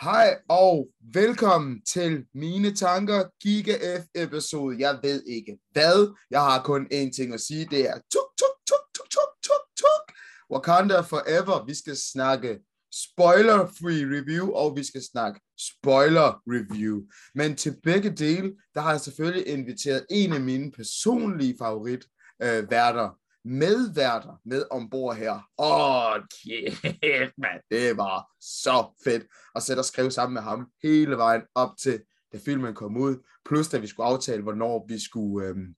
Hej og velkommen til Mine Tanker Giga F episode. Jeg ved ikke hvad. Jeg har kun én ting at sige. Det er tuk, tuk, tuk, tuk, tuk, tuk, tuk. Wakanda Forever. Vi skal snakke spoiler-free review, og vi skal snakke spoiler-review. Men til begge dele, der har jeg selvfølgelig inviteret en af mine personlige favorit øh, værter, medværter med ombord her. Åh, kæft, mand. Det var så fedt at sætte og skrive sammen med ham hele vejen op til, da filmen kom ud. Plus, da vi skulle aftale, hvornår vi skulle, øhm,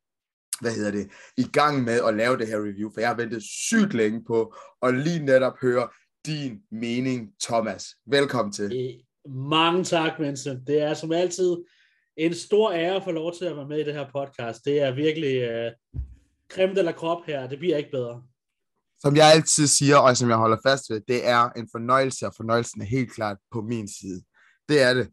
hvad hedder det, i gang med at lave det her review. For jeg har ventet sygt længe på at lige netop høre din mening, Thomas. Velkommen til. Eh, mange tak, Vincent. Det er som altid en stor ære at få lov til at være med i det her podcast. Det er virkelig øh, creme la krop her. Det bliver ikke bedre. Som jeg altid siger, og som jeg holder fast ved, det er en fornøjelse, og fornøjelsen er helt klart på min side. Det er det.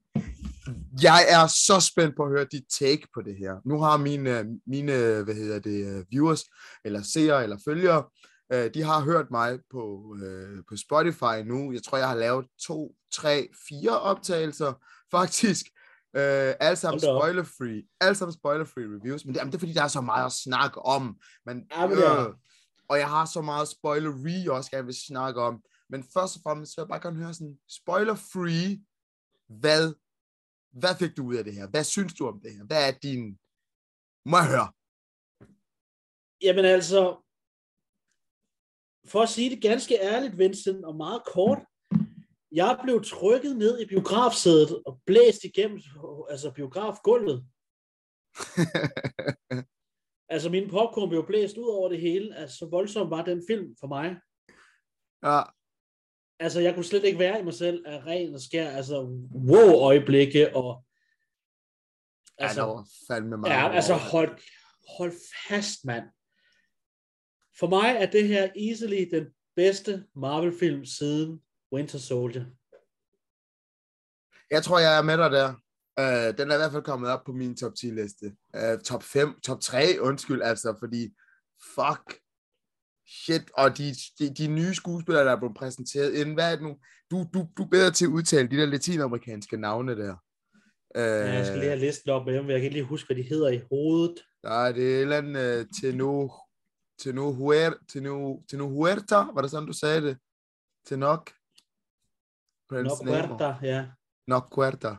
Jeg er så spændt på at høre dit take på det her. Nu har mine, mine hvad hedder det, viewers, eller seere, eller følgere, øh, de har hørt mig på, øh, på Spotify nu. Jeg tror, jeg har lavet to, tre, fire optagelser, faktisk. Uh, alle sammen spoiler-free. Alle sammen spoiler-free reviews. Men det, jamen, det er fordi, der er så meget at snakke om. Men, ja, men ja. øh, og jeg har så meget spoiler-free, jeg også gerne vil snakke om. Men først og fremmest, så vil jeg bare gerne høre sådan, spoiler-free, hvad, hvad fik du ud af det her? Hvad synes du om det her? Hvad er din... Må jeg høre? Jamen altså, for at sige det ganske ærligt, Vincent, og meget kort, jeg blev trykket ned i biografsædet og blæst igennem altså biografgulvet. altså min popcorn blev blæst ud over det hele. Altså så voldsom var den film for mig. Ja. Altså jeg kunne slet ikke være i mig selv af ren og skær, altså wow øjeblikke og altså, ja, der var fandme meget. Ja, altså hold, hold fast, mand. For mig er det her easily den bedste Marvel-film siden Winter Soldier. Jeg tror, jeg er med dig der. Uh, den er i hvert fald kommet op på min top 10 liste. Uh, top 5, top 3, undskyld, altså, fordi fuck, shit, og de, de, de nye skuespillere, der er blevet præsenteret inden, hvad er det nu? Du, du, du er bedre til at udtale de der latinamerikanske navne der. Uh, ja, jeg skal lige have listen op med dem, jeg kan ikke lige huske, hvad de hedder i hovedet. Nej, det er et eller andet uh, Teno, Teno, Huer, Teno, Teno Huerta, var det sådan, du sagde det? Tenok? Nok Huerta, ja. Nok Huerta.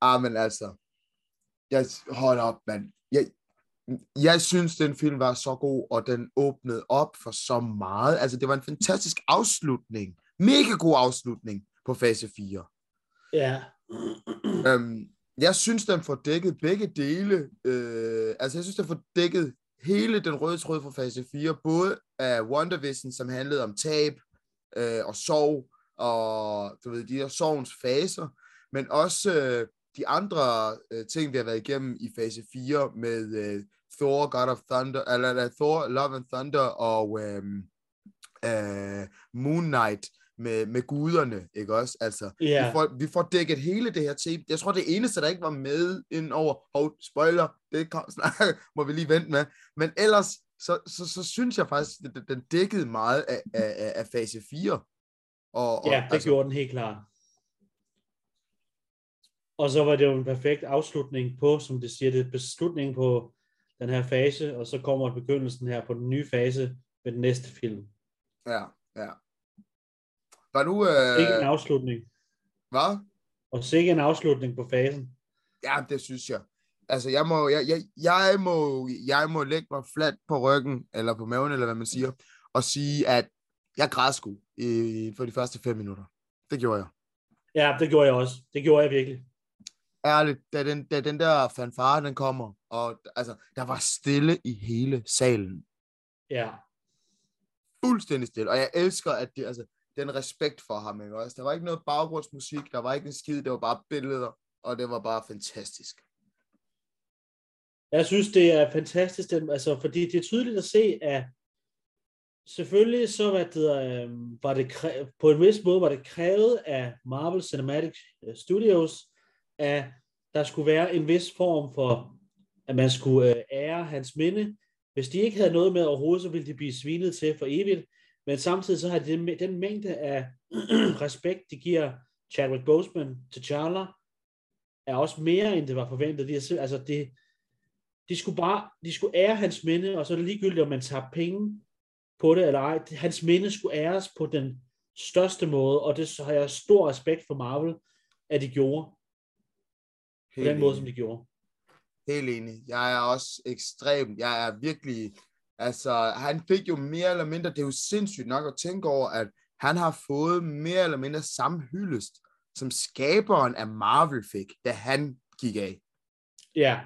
Ah, men altså, jeg, hold op, mand. Jeg, jeg synes, den film var så god, og den åbnede op for så meget. Altså, det var en fantastisk afslutning. Mega god afslutning på fase 4. Ja. øhm, jeg synes, den får dækket begge dele. Øh, altså, jeg synes, den får dækket hele den røde tråd fra fase 4, både af WandaVision, som handlede om tab øh, og sorg, og du ved, de her sorgens faser, men også øh, de andre øh, ting, vi har været igennem i fase 4 med øh, Thor, God of Thunder, eller, eller Thor, Love and Thunder og øh, øh, Moon Knight med, med guderne, ikke også? Altså, yeah. vi, får, vi får dækket hele det her tape. Jeg tror, det eneste, der ikke var med ind over, hov, spoiler, det kan, må vi lige vente med, men ellers, så, så, så synes jeg faktisk, at den dækkede meget af, af, af fase 4. Og, og, ja, det altså, gjorde den helt klart. Og så var det jo en perfekt afslutning på, som det siger, det er beslutning på den her fase, og så kommer begyndelsen her på den nye fase med den næste film. Ja, ja. Var du... Øh... Ikke en afslutning. Hvad? Og sikke en afslutning på fasen. Ja, det synes jeg. Altså, jeg må, jeg, jeg, jeg, må, jeg må lægge mig fladt på ryggen, eller på maven, eller hvad man siger, og sige, at jeg græd i, for de første fem minutter. Det gjorde jeg. Ja, det gjorde jeg også. Det gjorde jeg virkelig. Ærligt, da den, da den der fanfare, den kommer, og altså, der var stille i hele salen. Ja. fuldstændig stille. Og jeg elsker, at det, altså, den respekt for ham, ikke også? Der var ikke noget baggrundsmusik, der var ikke en skid, det var bare billeder, og det var bare fantastisk. Jeg synes, det er fantastisk, altså, fordi det er tydeligt at se, at selvfølgelig så hvad det, øh, var det på en vis måde var det krævet af Marvel Cinematic øh, Studios, at der skulle være en vis form for, at man skulle øh, ære hans minde. Hvis de ikke havde noget med overhovedet, så ville de blive svinet til for evigt. Men samtidig så har de den, den mængde af respekt, de giver Chadwick Boseman til Charles, er også mere, end det var forventet. De, altså, det, de skulle bare, de skulle ære hans minde, og så er det ligegyldigt, om man tager penge på det eller ej. Hans minde skulle æres på den største måde, og det har jeg stor respekt for Marvel, at de gjorde. Helt på den enig. måde, som de gjorde. Helt enig. Jeg er også ekstrem. Jeg er virkelig... Altså, han fik jo mere eller mindre... Det er jo sindssygt nok at tænke over, at han har fået mere eller mindre samme hyldest, som skaberen af Marvel fik, da han gik af. Ja.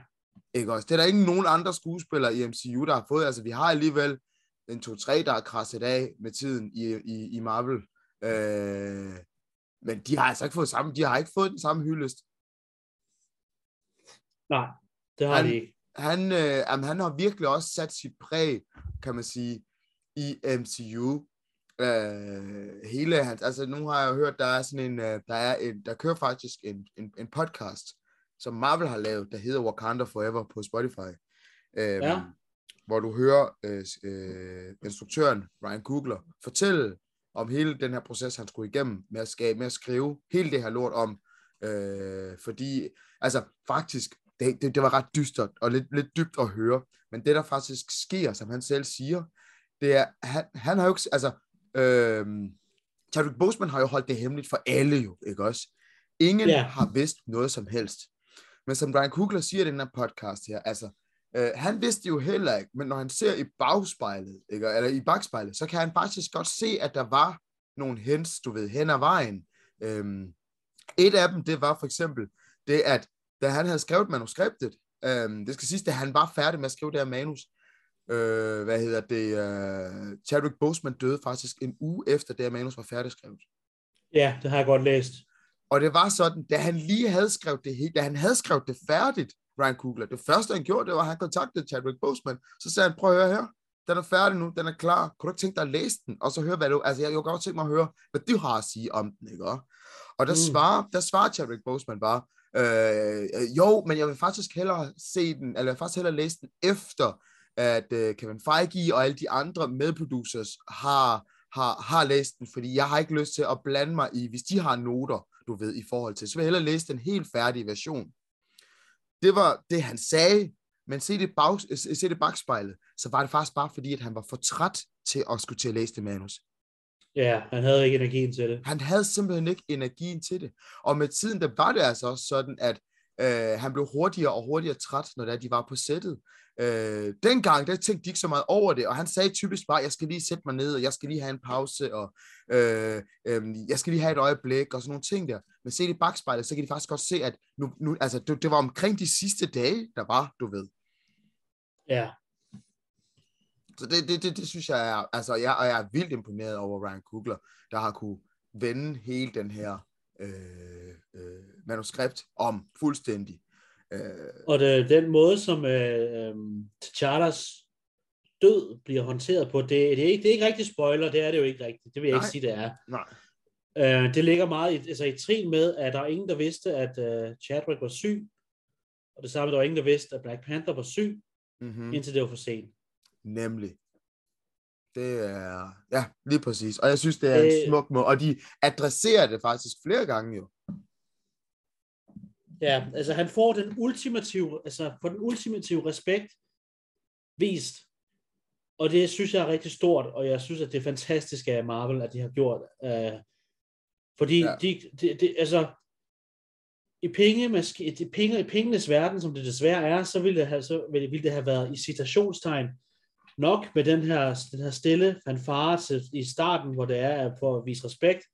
Ikke også? Det er der ikke nogen andre skuespillere i MCU, der har fået. Altså, vi har alligevel en 2-3, der er krasset af med tiden i, i, i Marvel. Øh, men de har altså ikke fået samme, de har ikke fået den samme hyldest. Nej, det har han, de ikke. Han, øh, jamen, han har virkelig også sat sit præg, kan man sige, i MCU. Øh, hele hans, altså nu har jeg hørt, der er sådan en, øh, der er en, der kører faktisk en, en, en podcast, som Marvel har lavet, der hedder Wakanda Forever på Spotify. Øh, ja. Hvor du hører øh, øh, instruktøren, Ryan Coogler, fortælle om hele den her proces, han skulle igennem med at, skabe, med at skrive hele det her lort om. Øh, fordi, altså faktisk, det, det, det var ret dystert og lidt, lidt dybt at høre, men det der faktisk sker, som han selv siger, det er, han, han har jo ikke, altså, øh, Chadwick Boseman har jo holdt det hemmeligt for alle jo, ikke også? Ingen yeah. har vidst noget som helst. Men som Brian Kugler siger i den her podcast her, altså, øh, han vidste jo heller ikke, men når han ser i bagspejlet, ikke, eller i bagspejlet, så kan han faktisk godt se, at der var nogle hens, du ved, hen ad vejen. Øhm, et af dem, det var for eksempel det, at da han havde skrevet manuskriptet, øhm, det skal siges, da han var færdig med at skrive det her manus, øh, hvad hedder det, øh, Chadwick Boseman døde faktisk en uge efter det her manus var færdigskrevet. Ja, det har jeg godt læst. Og det var sådan, da han lige havde skrevet det da han havde skrevet det færdigt, Ryan Coogler, det første han gjorde, det var, at han kontaktede Chadwick Boseman. Så sagde han, prøv at høre her, den er færdig nu, den er klar. Kunne du ikke tænke dig at læse den? Og så høre, hvad du... Altså, jeg, jeg kunne godt tænke mig at høre, hvad du har at sige om den, ikke? Og der, mm. svarer, der svarer Chadwick Boseman bare, øh, jo, men jeg vil faktisk hellere se den, eller jeg vil faktisk hellere læse den efter, at øh, Kevin Feige og alle de andre medproducers har, har, har læst den, fordi jeg har ikke lyst til at blande mig i, hvis de har noter, du ved, i forhold til, så vil jeg hellere læse den helt færdige version. Det var det, han sagde, men se det, bag, se det bagspejlet, så var det faktisk bare fordi, at han var for træt til at skulle til at læse det manus. Ja, han havde ikke energien til det. Han havde simpelthen ikke energien til det. Og med tiden, der var det altså også sådan, at øh, han blev hurtigere og hurtigere træt, når der, de var på sættet. Øh, dengang, der tænkte de ikke så meget over det, og han sagde typisk bare, jeg skal lige sætte mig ned, og jeg skal lige have en pause, og øh, øh, jeg skal lige have et øjeblik, og sådan nogle ting der. Men se det i bagspejlet, så kan de faktisk godt se, at nu, nu, altså, det, det var omkring de sidste dage, der var, du ved. Ja. Så det, det, det, det synes jeg er, altså jeg, og jeg er vildt imponeret over Ryan Coogler, der har kunne vende hele den her øh, øh, manuskript om fuldstændig. Øh, og det, den måde, som øh, øh, T'Challas død bliver håndteret på, det, det, er ikke, det er ikke rigtig spoiler, det er det jo ikke rigtigt, det vil jeg Nej. ikke sige, det er. Nej. Øh, det ligger meget i, altså i trin med, at der er ingen, der vidste, at øh, Chadwick var syg, og det samme, der var ingen, der vidste, at Black Panther var syg, mm-hmm. indtil det var for sent. Nemlig. Det er, ja, lige præcis. Og jeg synes, det er det, en smuk måde, og de adresserer det faktisk flere gange jo. Ja, altså han får den ultimative, altså for den ultimative respekt vist. Og det synes jeg er rigtig stort, og jeg synes, at det er fantastisk af Marvel, at de har gjort. Uh, fordi ja. de, de, de, altså, i, penge, i, penge, i pengenes verden, som det desværre er, så ville det have, så ville, ville det have været i citationstegn nok med den her, den her stille fanfare til, i starten, hvor det er for at vise respekt.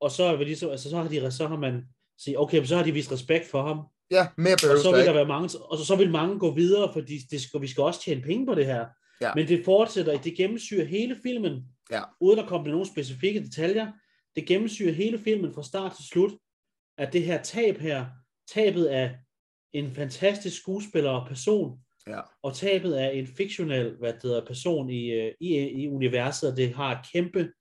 Og så, er vi ligesom, altså, så, har de, så har man sige, okay, så har de vist respekt for ham. Ja, mere Og så vil der være mange, og så, så vil mange gå videre, fordi det skal, vi skal også tjene penge på det her. Ja. Men det fortsætter, det gennemsyrer hele filmen, Ja. uden at komme med nogle specifikke detaljer. Det gennemsyrer hele filmen fra start til slut, at det her tab her, tabet af en fantastisk skuespiller og person, Ja. og tabet af en fiktionel hvad det hedder, person i, øh, i, i universet, og det har et kæmpe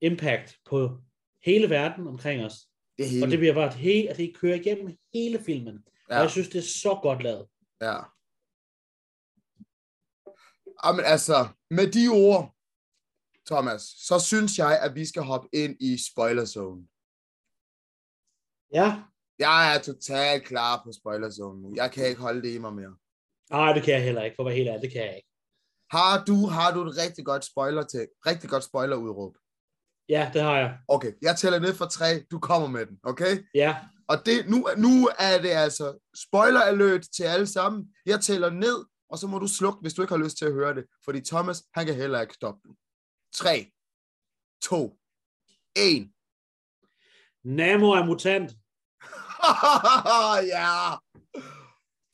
impact på hele verden omkring os. Det er Og hele. det bliver bare helt, at det kører igennem hele filmen. Ja. Og jeg synes, det er så godt lavet. Ja. Jamen altså, med de ord, Thomas, så synes jeg, at vi skal hoppe ind i spoiler zone. Ja, Jeg er totalt klar på spoiler zone nu. Jeg kan ikke holde det i mig mere. Nej, det kan jeg heller ikke, for at være helt ærlig, det kan jeg ikke. Har du, har du et rigtig godt spoiler til, rigtig godt spoiler udråb? Ja, det har jeg. Okay, jeg tæller ned fra tre, du kommer med den, okay? Ja, Og det, nu, nu er det altså spoiler alert til alle sammen. Jeg tæller ned, og så må du slukke, hvis du ikke har lyst til at høre det. Fordi Thomas, han kan heller ikke stoppe den. 3, 2, 1. Namo er mutant. ja,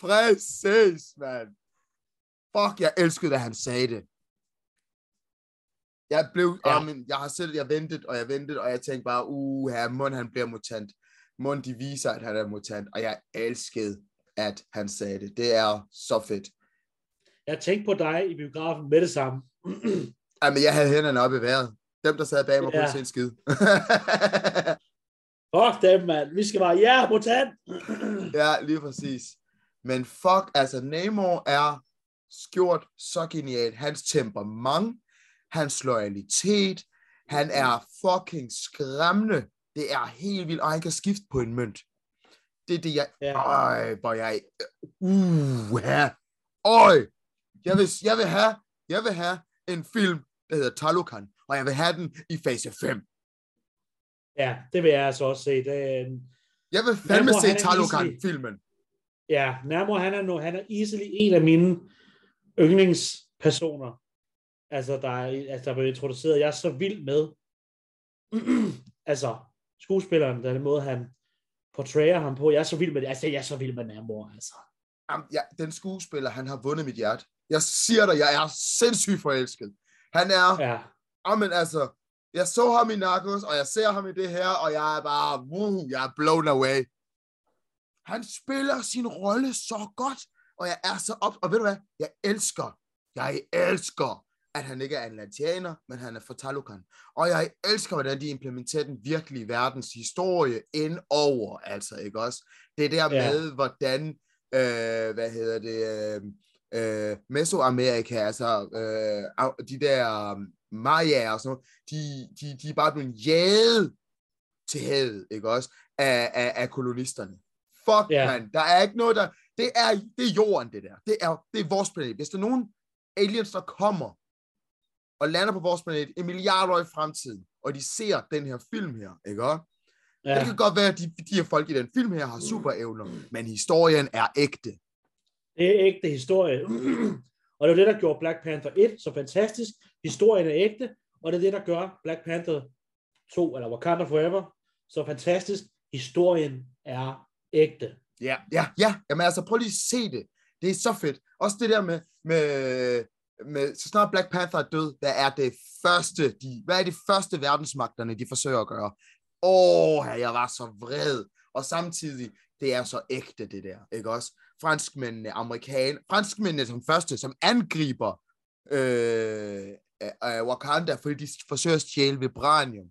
præcis, mand. Fuck, jeg elskede, da han sagde det. Jeg blev, Ja. ja. men jeg har selv, jeg ventet, og jeg ventet, og jeg tænkte bare, uh, her, mund han bliver mutant. Mund de viser, at han er mutant, og jeg elskede, at han sagde det. Det er så fedt. Jeg tænkte på dig i biografen med det samme. Jamen, jeg havde hænderne oppe i vejret. Dem, der sad bag mig, Ja. kunne se en skid. Fuck dem, mand. Vi skal bare, ja, mutant. Ja, lige præcis. Men fuck, altså Namor er skjort så genialt. Hans temperament, hans loyalitet, han er fucking skræmmende. Det er helt vildt, og han kan skifte på en mønt. Det er det, jeg... Ja. Øj, hvor jeg... Uh, ja. Øj! Jeg vil, jeg vil have, jeg vil have en film, der hedder Talokan, og jeg vil have den i fase 5. Ja, det vil jeg altså også se. Det, Jeg vil fandme se Talokan-filmen. Ja, Namo, han er, nu, han er easily en af mine yndlingspersoner. Altså, der er, altså, der blev introduceret. Jeg er så vild med, altså, skuespilleren, den måde, han portrayer ham på. Jeg er så vild med det. Altså, jeg er så vild med Namor, altså. Jamen, ja, den skuespiller, han har vundet mit hjerte. Jeg siger dig, jeg er sindssygt forelsket. Han er, ja. Jamen altså, jeg så ham i Narcos, og jeg ser ham i det her, og jeg er bare, uh, jeg er blown away. Han spiller sin rolle så godt, og jeg er så op, og ved du hvad, jeg elsker, jeg elsker, at han ikke er atlantianer, men han er fra Talokan. Og jeg elsker, hvordan de implementerer den virkelige verdens historie ind over, altså, ikke også? Det der Ja. med, hvordan, øh, hvad hedder det, øh, øh, Mesoamerika, altså øh, de der øh, Mayaer og sådan noget, de, de, de er bare blevet jaget til havet, ikke også, af, af, af kolonisterne. Fuck, ja. man, der er ikke noget, der, det er, det er jorden, det der. Det er, det er vores planet. Hvis der er nogen aliens, der kommer og lander på vores planet en milliard år i fremtiden, og de ser den her film her, ikke også? Ja. Det kan godt være, at de, de her folk i den film her har superevner, men historien er ægte. det er ægte historie. og det er det, der gjorde Black Panther 1 så fantastisk. Historien er ægte, og det er det, der gør Black Panther 2, eller Wakanda Forever, så fantastisk. Historien er ægte. Ja, ja, ja. Jamen altså, prøv lige at se det. Det er så fedt. Også det der med, med, med så snart Black Panther er død, hvad er det første, de, hvad er det første verdensmagterne, de forsøger at gøre? Åh, jeg var så vred. Og samtidig, det er så ægte, det der, ikke også? Franskmændene, amerikanerne, franskmændene som første, som angriber øh, øh, Wakanda, fordi de forsøger at stjæle vibranium.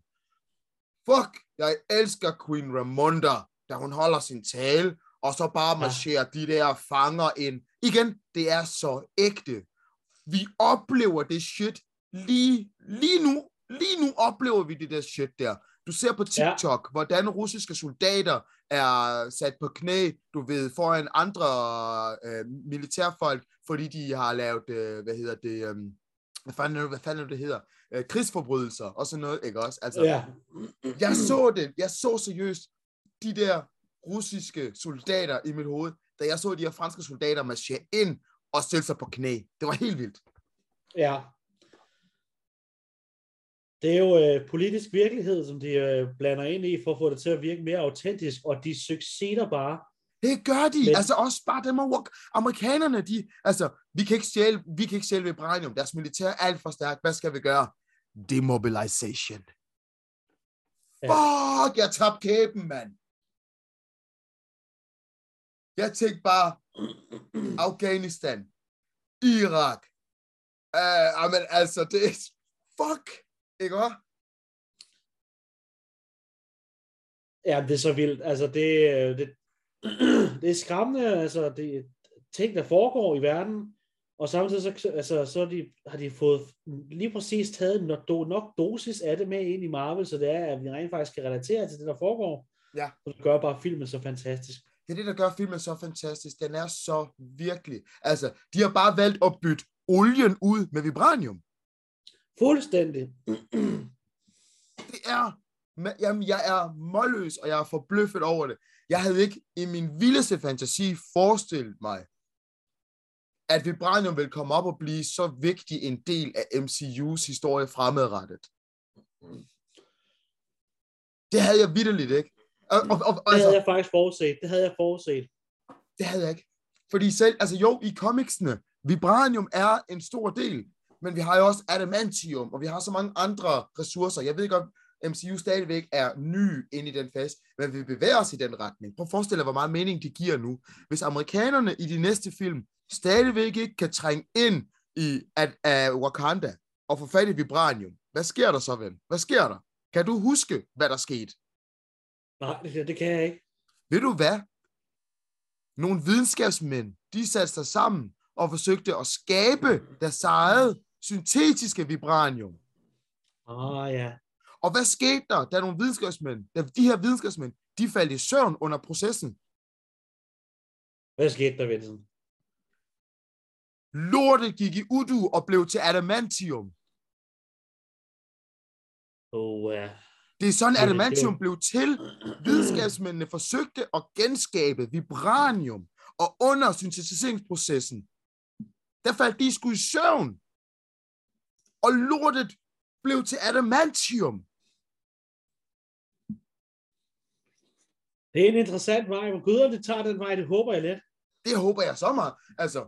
Fuck, jeg elsker Queen Ramonda, da hun holder sin tale, og så bare marcherer de der fanger ind. Igen, det er så ægte. Vi oplever det shit lige, lige nu. Lige nu oplever vi det der shit der. Du ser på TikTok, ja. hvordan russiske soldater er sat på knæ, du ved, foran andre øh, militærfolk, fordi de har lavet, øh, hvad hedder det, øh, hvad fanden, er det- hvad fanden det, det hedder, øh, krigsforbrydelser og sådan noget, ikke også? Altså, Ja, jeg så det, jeg så seriøst de der russiske soldater i mit hoved, da jeg så de her franske soldater marchere ind og stille sig på knæ. Det var helt vildt. ja. Det er jo øh, politisk virkelighed, som de øh, blander ind i, for at få det til at virke mere autentisk, og de succeeder bare Det gør de. Men... Altså også bare dem og amerikanerne, de, altså, vi kan ikke stjæle, vi kan ikke stjæle vibranium. Deres militær er alt for stærkt. Hvad skal vi gøre? Demobilization. Ja. Fuck, jeg tabte kæben, mand. Jeg tænkte bare, Afghanistan, Irak. Uh, men altså, det er, fuck, ikke også? Ja, det er så vildt. Altså, det, øh, det, det er skræmmende, altså, det ting, der foregår i verden, og samtidig så, altså, så de, har de fået lige præcis taget nok, do, nok dosis af det med ind i Marvel, så det er, at vi rent faktisk kan relatere til det, der foregår. Ja. Og det gør bare filmen så fantastisk. Det er det, der gør filmen så fantastisk. Den er så virkelig. Altså, de har bare valgt at bytte olien ud med vibranium. Fuldstændig. Det er, jamen, jeg er målløs, og jeg er forbløffet over det. Jeg havde ikke i min vildeste fantasi forestillet mig, at vibranium vil komme op og blive så vigtig en del af MCU's historie fremadrettet. Det havde jeg vidderligt ikke. Og, og, og, Det altså, havde jeg faktisk forudset. Det havde jeg forudset. Det havde jeg ikke. Fordi selv, altså jo, i comicsene, vibranium er en stor del, men vi har jo også adamantium, og vi har så mange andre ressourcer. Jeg ved godt, MCU stadigvæk er ny ind i den fase, men vi bevæger os i den retning. Prøv at forestille dig, hvor meget mening det giver nu. Hvis amerikanerne i de næste film stadigvæk ikke kan trænge ind i at, uh, Wakanda og få fat i vibranium, hvad sker der så, ven? Hvad sker der? Kan du huske, hvad der skete? Nej, det, det kan jeg ikke. Ved du hvad? Nogle videnskabsmænd, de satte sig sammen og forsøgte at skabe deres eget syntetiske vibranium. Ah, ja. Og hvad skete der, da nogle videnskabsmænd, da de her videnskabsmænd, de faldt i søvn under processen? Hvad skete der, Vincent? Lortet gik i udu og blev til adamantium. Oh, ja. Det er sådan, adamantium blev til. Videnskabsmændene forsøgte at genskabe vibranium, og under syntetiseringsprocessen, der faldt de sgu i søvn. Og lortet blev til adamantium. Det er en interessant vej. Hvor guderne det tager den vej, det håber jeg lidt. Det håber jeg så meget. Altså,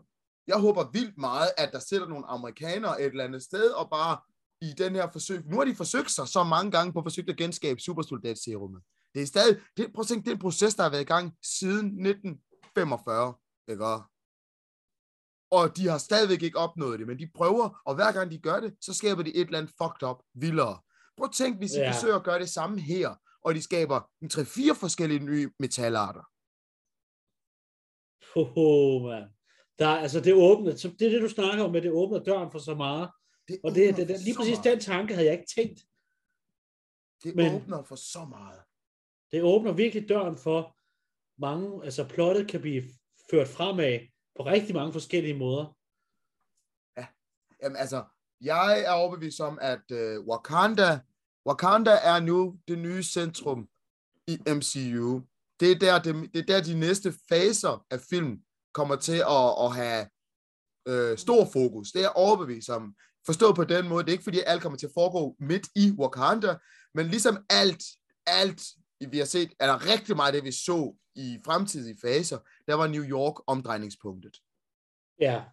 jeg håber vildt meget, at der sidder nogle amerikanere et eller andet sted, og bare i den her forsøg, nu har de forsøgt sig så mange gange på at forsøge at genskabe supersoldatserumet. Det er stadig, det, prøv at tænke, det er en proces, der har været i gang siden 1945, ikke? Og de har stadigvæk ikke opnået det, men de prøver, og hver gang de gør det, så skaber de et eller andet fucked up vildere. Prøv at tænke, hvis de Ja. forsøger at gøre det samme her, og de skaber en 3-4 forskellige nye metalarter. Hoho, mand. Der, er- altså, det åbner, så det er det, du snakker om, med det åbner døren for så meget. Det Og det, det, det lige præcis den tanke havde jeg ikke tænkt. Det Men- åbner for så meget. Det åbner virkelig døren for mange, altså plottet kan blive ført fremad på rigtig mange forskellige måder. Jamen altså, jeg er overbevist om, at uh, Wakanda, Wakanda er nu det nye centrum i MCU. Det er der, det, det er der de næste faser af film kommer til at, at have øh, stor fokus. Det er jeg overbevist om. Forstået på den måde, det er ikke fordi alt kommer til at foregå midt i Wakanda, men ligesom alt, alt vi har set, er der rigtig meget det, vi så i fremtidige faser, der var New York omdrejningspunktet. Ja,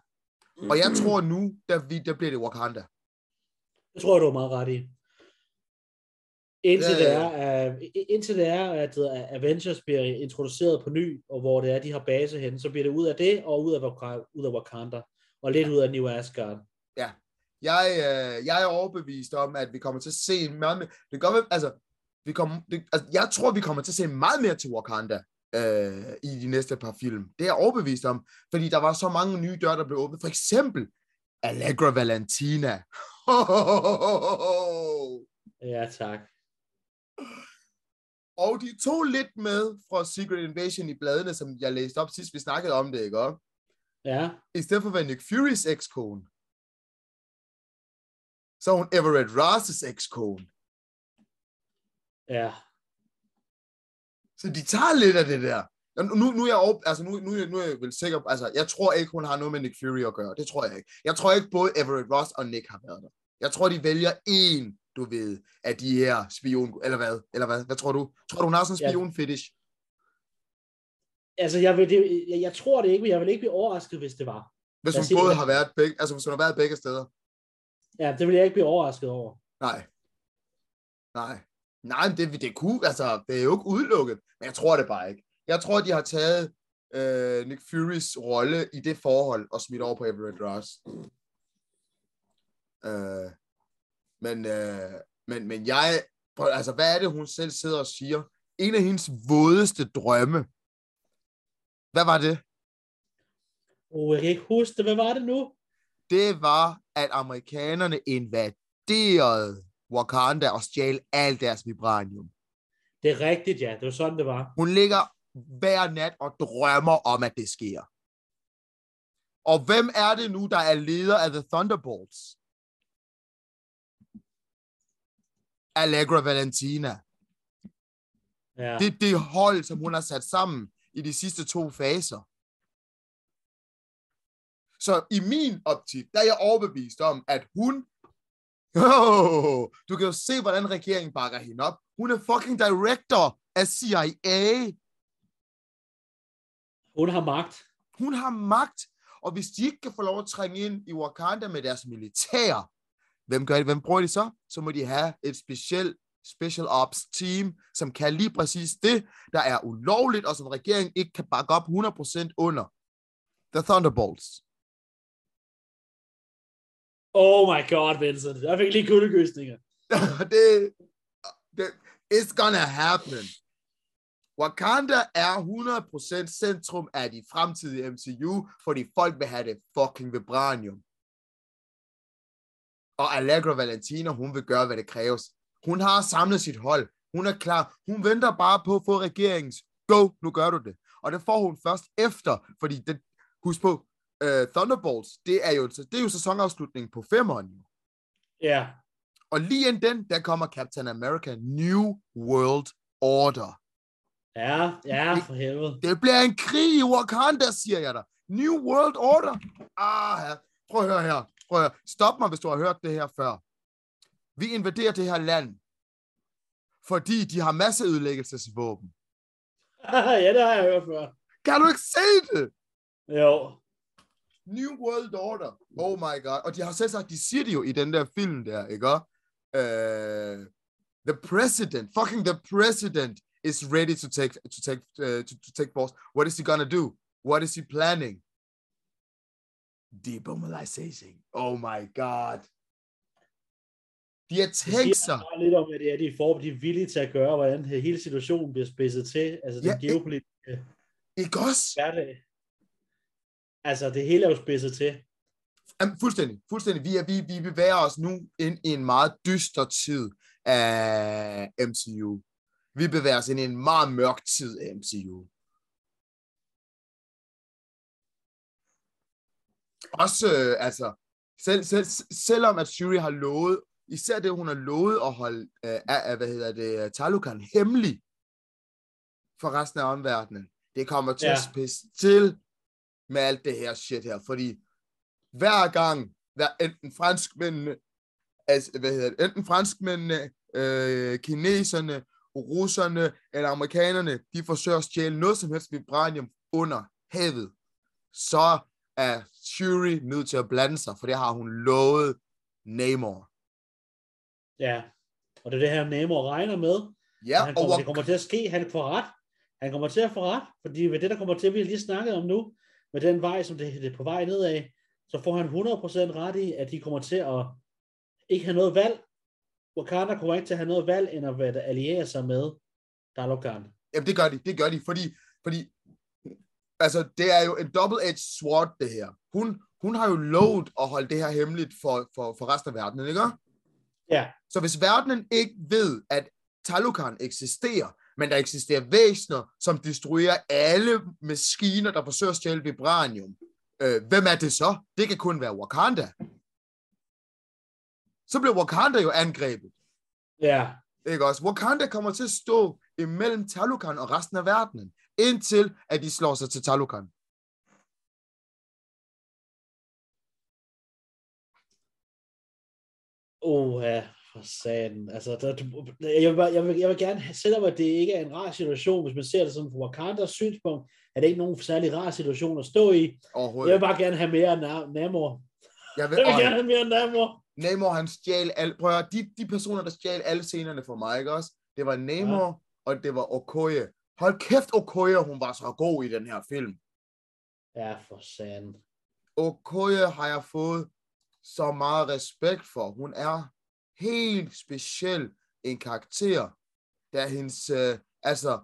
Og jeg tror nu, der, vi, der bliver det Wakanda. det tror jeg, du er meget ret i. Indtil, Ja, det, ja, er, uh, indtil det er, at uh, Avengers bliver introduceret på ny, og hvor det er, de har base henne, så bliver det ud af det, og ud af, ud af Wakanda, og lidt ud af New Asgard. Jeg, øh, jeg er overbevist om, at vi kommer til at se meget mere... Det være, altså, vi kommer, det, altså, jeg tror, vi kommer til at se meget mere til Wakanda øh, i de næste par film. Det er jeg overbevist om, fordi der var så mange nye døre, der blev åbnet. For eksempel Allegra Valentina. Ja, tak. Og de tog lidt med fra Secret Invasion i bladene, som jeg læste op sidst, vi snakkede om det, ikke? også? Ja, I stedet for at være Nick Fury's ekskone, så er hun Everett Ross' ekskone. ja. Så de tager lidt af det der. Nu, nu, er jeg altså nu, nu, nu er jeg vel sikker på, altså jeg tror ikke, hun har noget med Nick Fury at gøre. Det tror jeg ikke. Jeg tror ikke, både Everett Ross og Nick har været der. Jeg tror, de vælger en, du ved, af de her spion, eller hvad? Eller hvad? Hvad tror du? Tror du, hun har sådan en Ja. spion fetish? Altså, jeg, vil, det, jeg, jeg tror det ikke, men jeg vil ikke blive overrasket, hvis det var. Hvis hun både har været begge, altså hvis hun har været begge steder. Ja, det vil jeg ikke blive overrasket over. Nej. Nej. Nej, det, det kunne, altså, det er jo ikke udelukket, men jeg tror det bare ikke. Jeg tror, de har taget øh, Nick Furys rolle i det forhold og smidt over på Everett Ross. Øh, men, øh, men, men jeg, altså, hvad er det, hun selv sidder og siger? En af hendes vådeste drømme. Hvad var det? Oh, jeg kan ikke huske det. Hvad var det nu? Det var, at amerikanerne invaderede Wakanda og stjal alt deres vibranium. Det er rigtigt, ja. Det var sådan, det var. Hun ligger hver nat og drømmer om, at det sker. Og hvem er det nu, der er leder af The Thunderbolts? Allegra Valentina. Ja. Det er det hold, som hun har sat sammen i de sidste to faser. Så i min optik, der er jeg overbevist om, at hun... Oh, du kan jo se, hvordan regeringen bakker hende op. Hun er fucking director af CIA. Hun har magt. Hun har magt. Og hvis de ikke kan få lov at trænge ind i Wakanda med deres militær, hvem gør det? Hvem bruger de så? Så må de have et specielt special ops team, som kan lige præcis det, der er ulovligt, og som regeringen ikke kan bakke op 100% under. The Thunderbolts. Oh my god, Vincent. Jeg fik lige kuldegysninger. det, det, it's gonna happen. Wakanda er 100% centrum af de fremtidige MCU, fordi folk vil have det fucking vibranium. Og Allegra Valentina, hun vil gøre, hvad det kræves. Hun har samlet sit hold. Hun er klar. Hun venter bare på at få regeringens go, nu gør du det. Og det får hun først efter, fordi det, husk på, uh, Thunderbolts, det er, jo, det er jo sæsonafslutningen på femmeren. jo. Ja. Og lige inden den, der kommer Captain America New World Order. Ja, ja, for helvede. Det bliver en krig i Wakanda, siger jeg dig. New World Order. Ah, ja. Prøv at høre her. Prøv at høre. Stop mig, hvis du har hørt det her før. Vi invaderer det her land, fordi de har masseødelæggelsesvåben. ja, det har jeg hørt før. Kan du ikke se det? Jo. New World Order. Oh my god. Og de har selv sagt, de siger det jo i den der film der, ikke? Uh, the president, fucking the president is ready to take to take uh, to, to take force. What is he gonna do? What is he planning? Demobilization. Oh my god. De har Det tænkt sig. bare lidt om, at det er, de får, de er villige til at gøre, hvordan hele situationen bliver spidset til. Altså ja, geopolitiske Ikke også? hverdag. Altså det hele er jo spidset til. Jamen, fuldstændig, fuldstændig. Vi, er, vi, vi bevæger os nu ind i en meget dyster tid af MCU. Vi bevæger os ind i en meget mørk tid af MCU. Også, øh, altså, selv, selv, selvom at Shuri har lovet, især det, hun har lovet at holde, øh, af, hvad hedder det, Talukan hemmelig for resten af omverdenen, det kommer til. Ja. at spidse til med alt det her shit her, fordi hver gang, hver, enten franskmændene, altså, hvad hedder det, enten franskmændene, øh, kineserne, russerne eller amerikanerne, de forsøger at stjæle noget som helst vibranium under havet, så er Shuri nødt til at blande sig, for det har hun lovet Namor. Ja. Og det er det her, Namor regner med. Ja, han og kommer, Wak- det kommer til at ske. Han får ret. Han kommer til at få ret. Fordi ved det, der kommer til, vi lige snakket om nu, med den vej, som det, det er på vej nedad, så får han 100% ret i, at de kommer til at ikke have noget valg. Wakanda kommer ikke til at have noget valg, end at alliere sig med Dalokan. Jamen, det gør de, det gør de, fordi, fordi altså, det er jo en double-edged sword, det her. Hun, hun har jo lovet at holde det her hemmeligt for, for, for resten af verdenen, ikke? Ja, Så hvis verdenen ikke ved, at Talokan eksisterer, men der eksisterer væsener, som destruerer alle maskiner, der forsøger at stjæle vibranium, øh, hvem er det så? Det kan kun være Wakanda. Så bliver Wakanda jo angrebet. ja, Ikke også? Wakanda kommer til at stå imellem Talokan og resten af verdenen, indtil at de slår sig til Talokan. oh, ja. For satan. Altså, der, jeg, vil, jeg, vil, jeg vil gerne, selvom at det ikke er en rar situation, hvis man ser det sådan fra Wakandas synspunkt, er det ikke nogen særlig rar situation at stå i. Jeg vil bare gerne have mere Namor. jeg vil, Jeg vil gerne have mere Namor. Namor, han stjal alle, prøv at høre, de, de personer, der stjal alle scenerne for mig, ikke også? Det var Namor, ja. og det var Okoye. Hold kæft, Okoye, hun var så god i den her film. Ja, for satan. Okoye har jeg fået så meget respekt for. Hun er helt speciel en karakter, der hendes, øh, altså,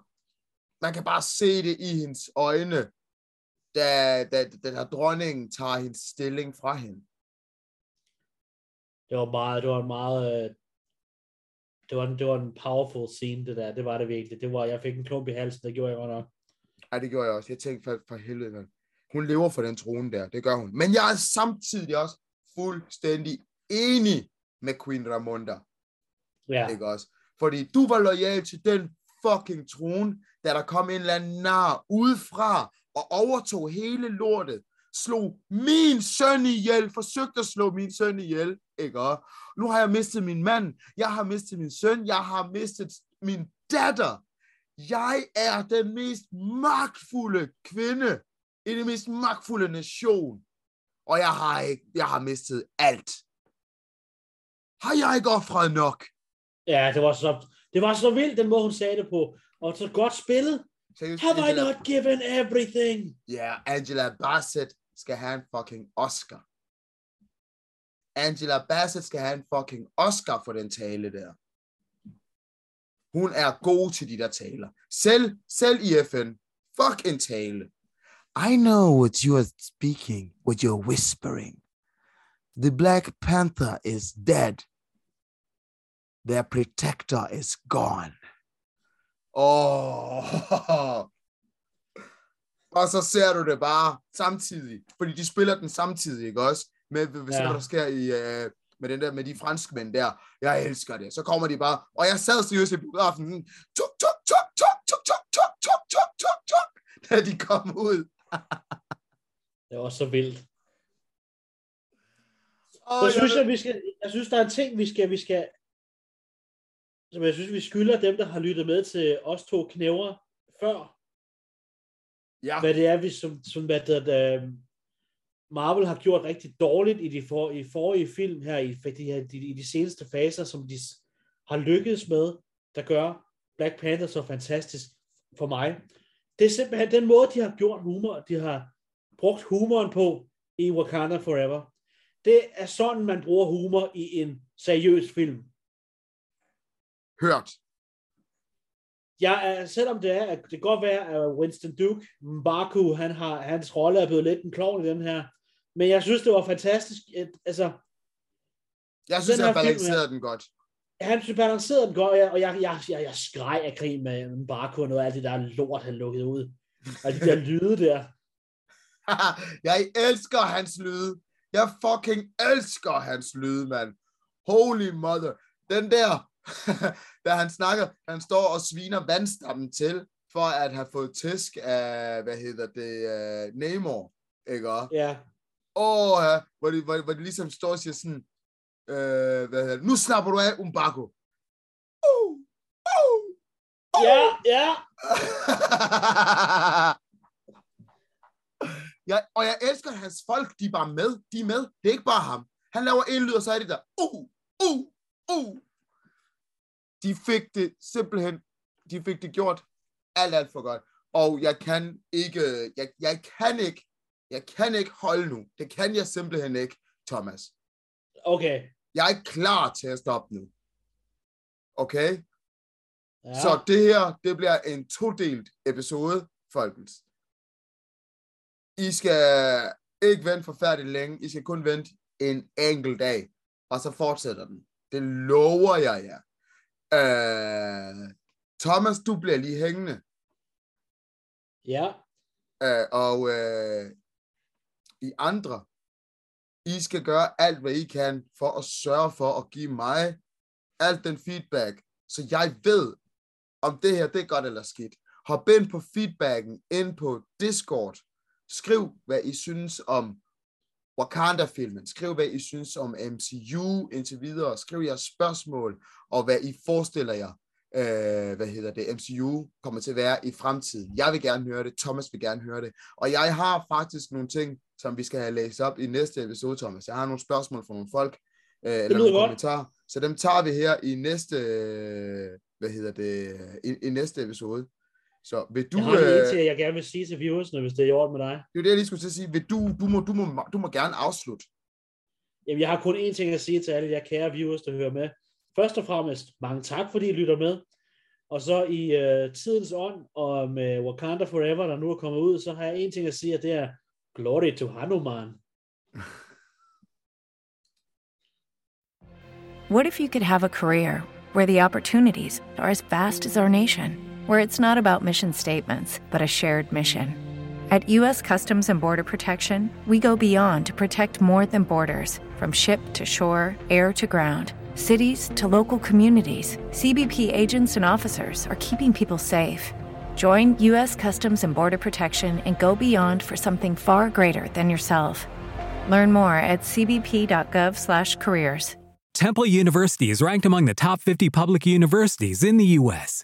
man kan bare se det i hendes øjne, da, da, da, da dronningen tager hendes stilling fra hende. Det var meget, det var en meget, øh, det var en, det var en powerful scene, det der. Det var det virkelig. Det var, jeg fik en klump i halsen, det gjorde jeg godt nok. Ej, det gjorde jeg også. Jeg tænkte for, for helvede, mand. Hun lever for den trone der. Det gør hun. Men jeg er samtidig også fuldstændig enig med Queen Ramonda. Ja, Ikke også? Fordi du var lojal til den fucking trone, da der kom en eller anden nar udefra og overtog hele lortet. Slog min søn ihjel, forsøgte at slå min søn ihjel, ikke også? Nu har jeg mistet min mand, jeg har mistet min søn, jeg har mistet min datter. Jeg er den mest magtfulde kvinde i den mest magtfulde nation. Og jeg har ikke, jeg har mistet alt. Har jeg ikke offret nok? ja det, var så, det var så vildt, den måde, hun sagde det på. Og så godt spillet. Seriøst, Have I Angela- not given everything? Ja, Angela Bassett skal have en fucking Oscar. Angela Bassett skal have en fucking Oscar for den tale der. Hun er god til de der taler. Selv, selv i FN. Fuck en tale. I know what you are speaking, what you're whispering. The Black Panther is dead. Their protector is gone. Oh. Og så ser du det bare samtidig, fordi de spiller den samtidig, ikke også? Med, hvis Ja. der sker i, øh, med, den der, med de franskmænd der. Jeg elsker det. Så kommer de bare, og jeg sad seriøst i biografen, tuk, tuk, tuk, tuk, tuk, tuk, tuk, tuk, tuk, tuk, tuk, da de kom ud. Det var så vildt. Oh, Så synes jeg, vi skal, jeg synes, der er en ting, vi skal, vi skal, som jeg synes, vi skylder dem, der har lyttet med til os to knæver før, ja, hvad det er, vi som, som hvad det, er, Marvel har gjort rigtig dårligt i de, for, i forrige film her, i de, her, de, i de seneste faser, som de har lykkedes med, der gør Black Panther så fantastisk for mig. Det er simpelthen den måde, de har gjort humor, de har brugt humoren på i Wakanda Forever. Det er sådan, man bruger humor i en seriøs film. Hørt. Jeg er, selvom det er, at det kan godt være, at Winston Duke, Mbaku, han har, hans rolle er blevet lidt en klovn i den her, men jeg synes, det var fantastisk. At, altså, Jeg synes, film balancerede den godt. han balancerede den godt, og jeg, og jeg, jeg, jeg, jeg skreg af grin med Mbaku og noget af det der lort, han lukkede ud. Og de der lyde der. jeg elsker hans lyde. Jeg fucking elsker hans lyde, mand. Holy mother. Den der, da han snakker, han står og sviner vandstammen til, for at have fået tisk af, hvad hedder det, uh, Namor, ikke også? Ja, Åh, ja, hvor, de, hvor, hvor de ligesom står og siger sådan, øh, hvad hedder det, nu snapper du af, Umbaku. Uh, uh, uh. ja, ja. jeg, og jeg elsker, at hans folk, de er bare med. De er med. Det er ikke bare ham. Han laver en lyd, og så er det der. Uh, uh, uh. De fik det simpelthen, de fik det gjort alt, alt for godt. Og jeg kan ikke, jeg, jeg kan ikke, jeg kan ikke holde nu. Det kan jeg simpelthen ikke, Thomas. Okay. Jeg er klar til at stoppe nu. Okay? Ja. Så det her, det bliver en todelt episode, folkens. I skal ikke vente forfærdeligt længe. I skal kun vente en enkelt dag. Og så fortsætter den. Det lover jeg jer. Uh, Thomas, du bliver lige hængende. Ja, Uh, og uh, I andre, I skal gøre alt, hvad I kan, for at sørge for at give mig alt den feedback, så jeg ved, om det her det er godt eller skidt. Hop ind på feedbacken, ind på Discord. Skriv, hvad I synes om Wakanda-filmen. Skriv, hvad I synes om MCU indtil videre. Skriv jeres spørgsmål, og hvad I forestiller jer, øh, hvad hedder det, MCU kommer til at være i fremtiden. Jeg vil gerne høre det, Thomas vil gerne høre det, og jeg har faktisk nogle ting, som vi skal have læst op i næste episode, Thomas. Jeg har nogle spørgsmål fra nogle folk, øh, eller nogle godt. kommentarer, så dem tager vi her i næste, øh, hvad hedder det, i, i næste episode. Så vil du... Jeg har lige øh, til, jeg gerne vil sige til viewersne, hvis det er i orden med dig. Det er det, jeg lige skulle til at sige. Vil du, du, må, du, må, du må gerne afslutte. Jamen, jeg har kun én ting at sige til alle jer kære viewers, der hører med. Først og fremmest, mange tak, fordi I lytter med. Og så i uh, tidens ånd, og med Wakanda Forever, der nu er kommet ud, så har jeg en ting at sige, at det er Glory to Hanuman. What if you could have a career where the opportunities are as vast as our nation, where it's not about mission statements, but a shared mission? At U.S. Customs and Border Protection, we go beyond to protect more than borders from ship to shore, air to ground cities to local communities, CBP agents and officers are keeping people safe. Join U.S. Customs and Border Protection and go beyond for something far greater than yourself. Learn more at cbp.gov/careers. Temple University is ranked among the top 50 public universities in the U.S.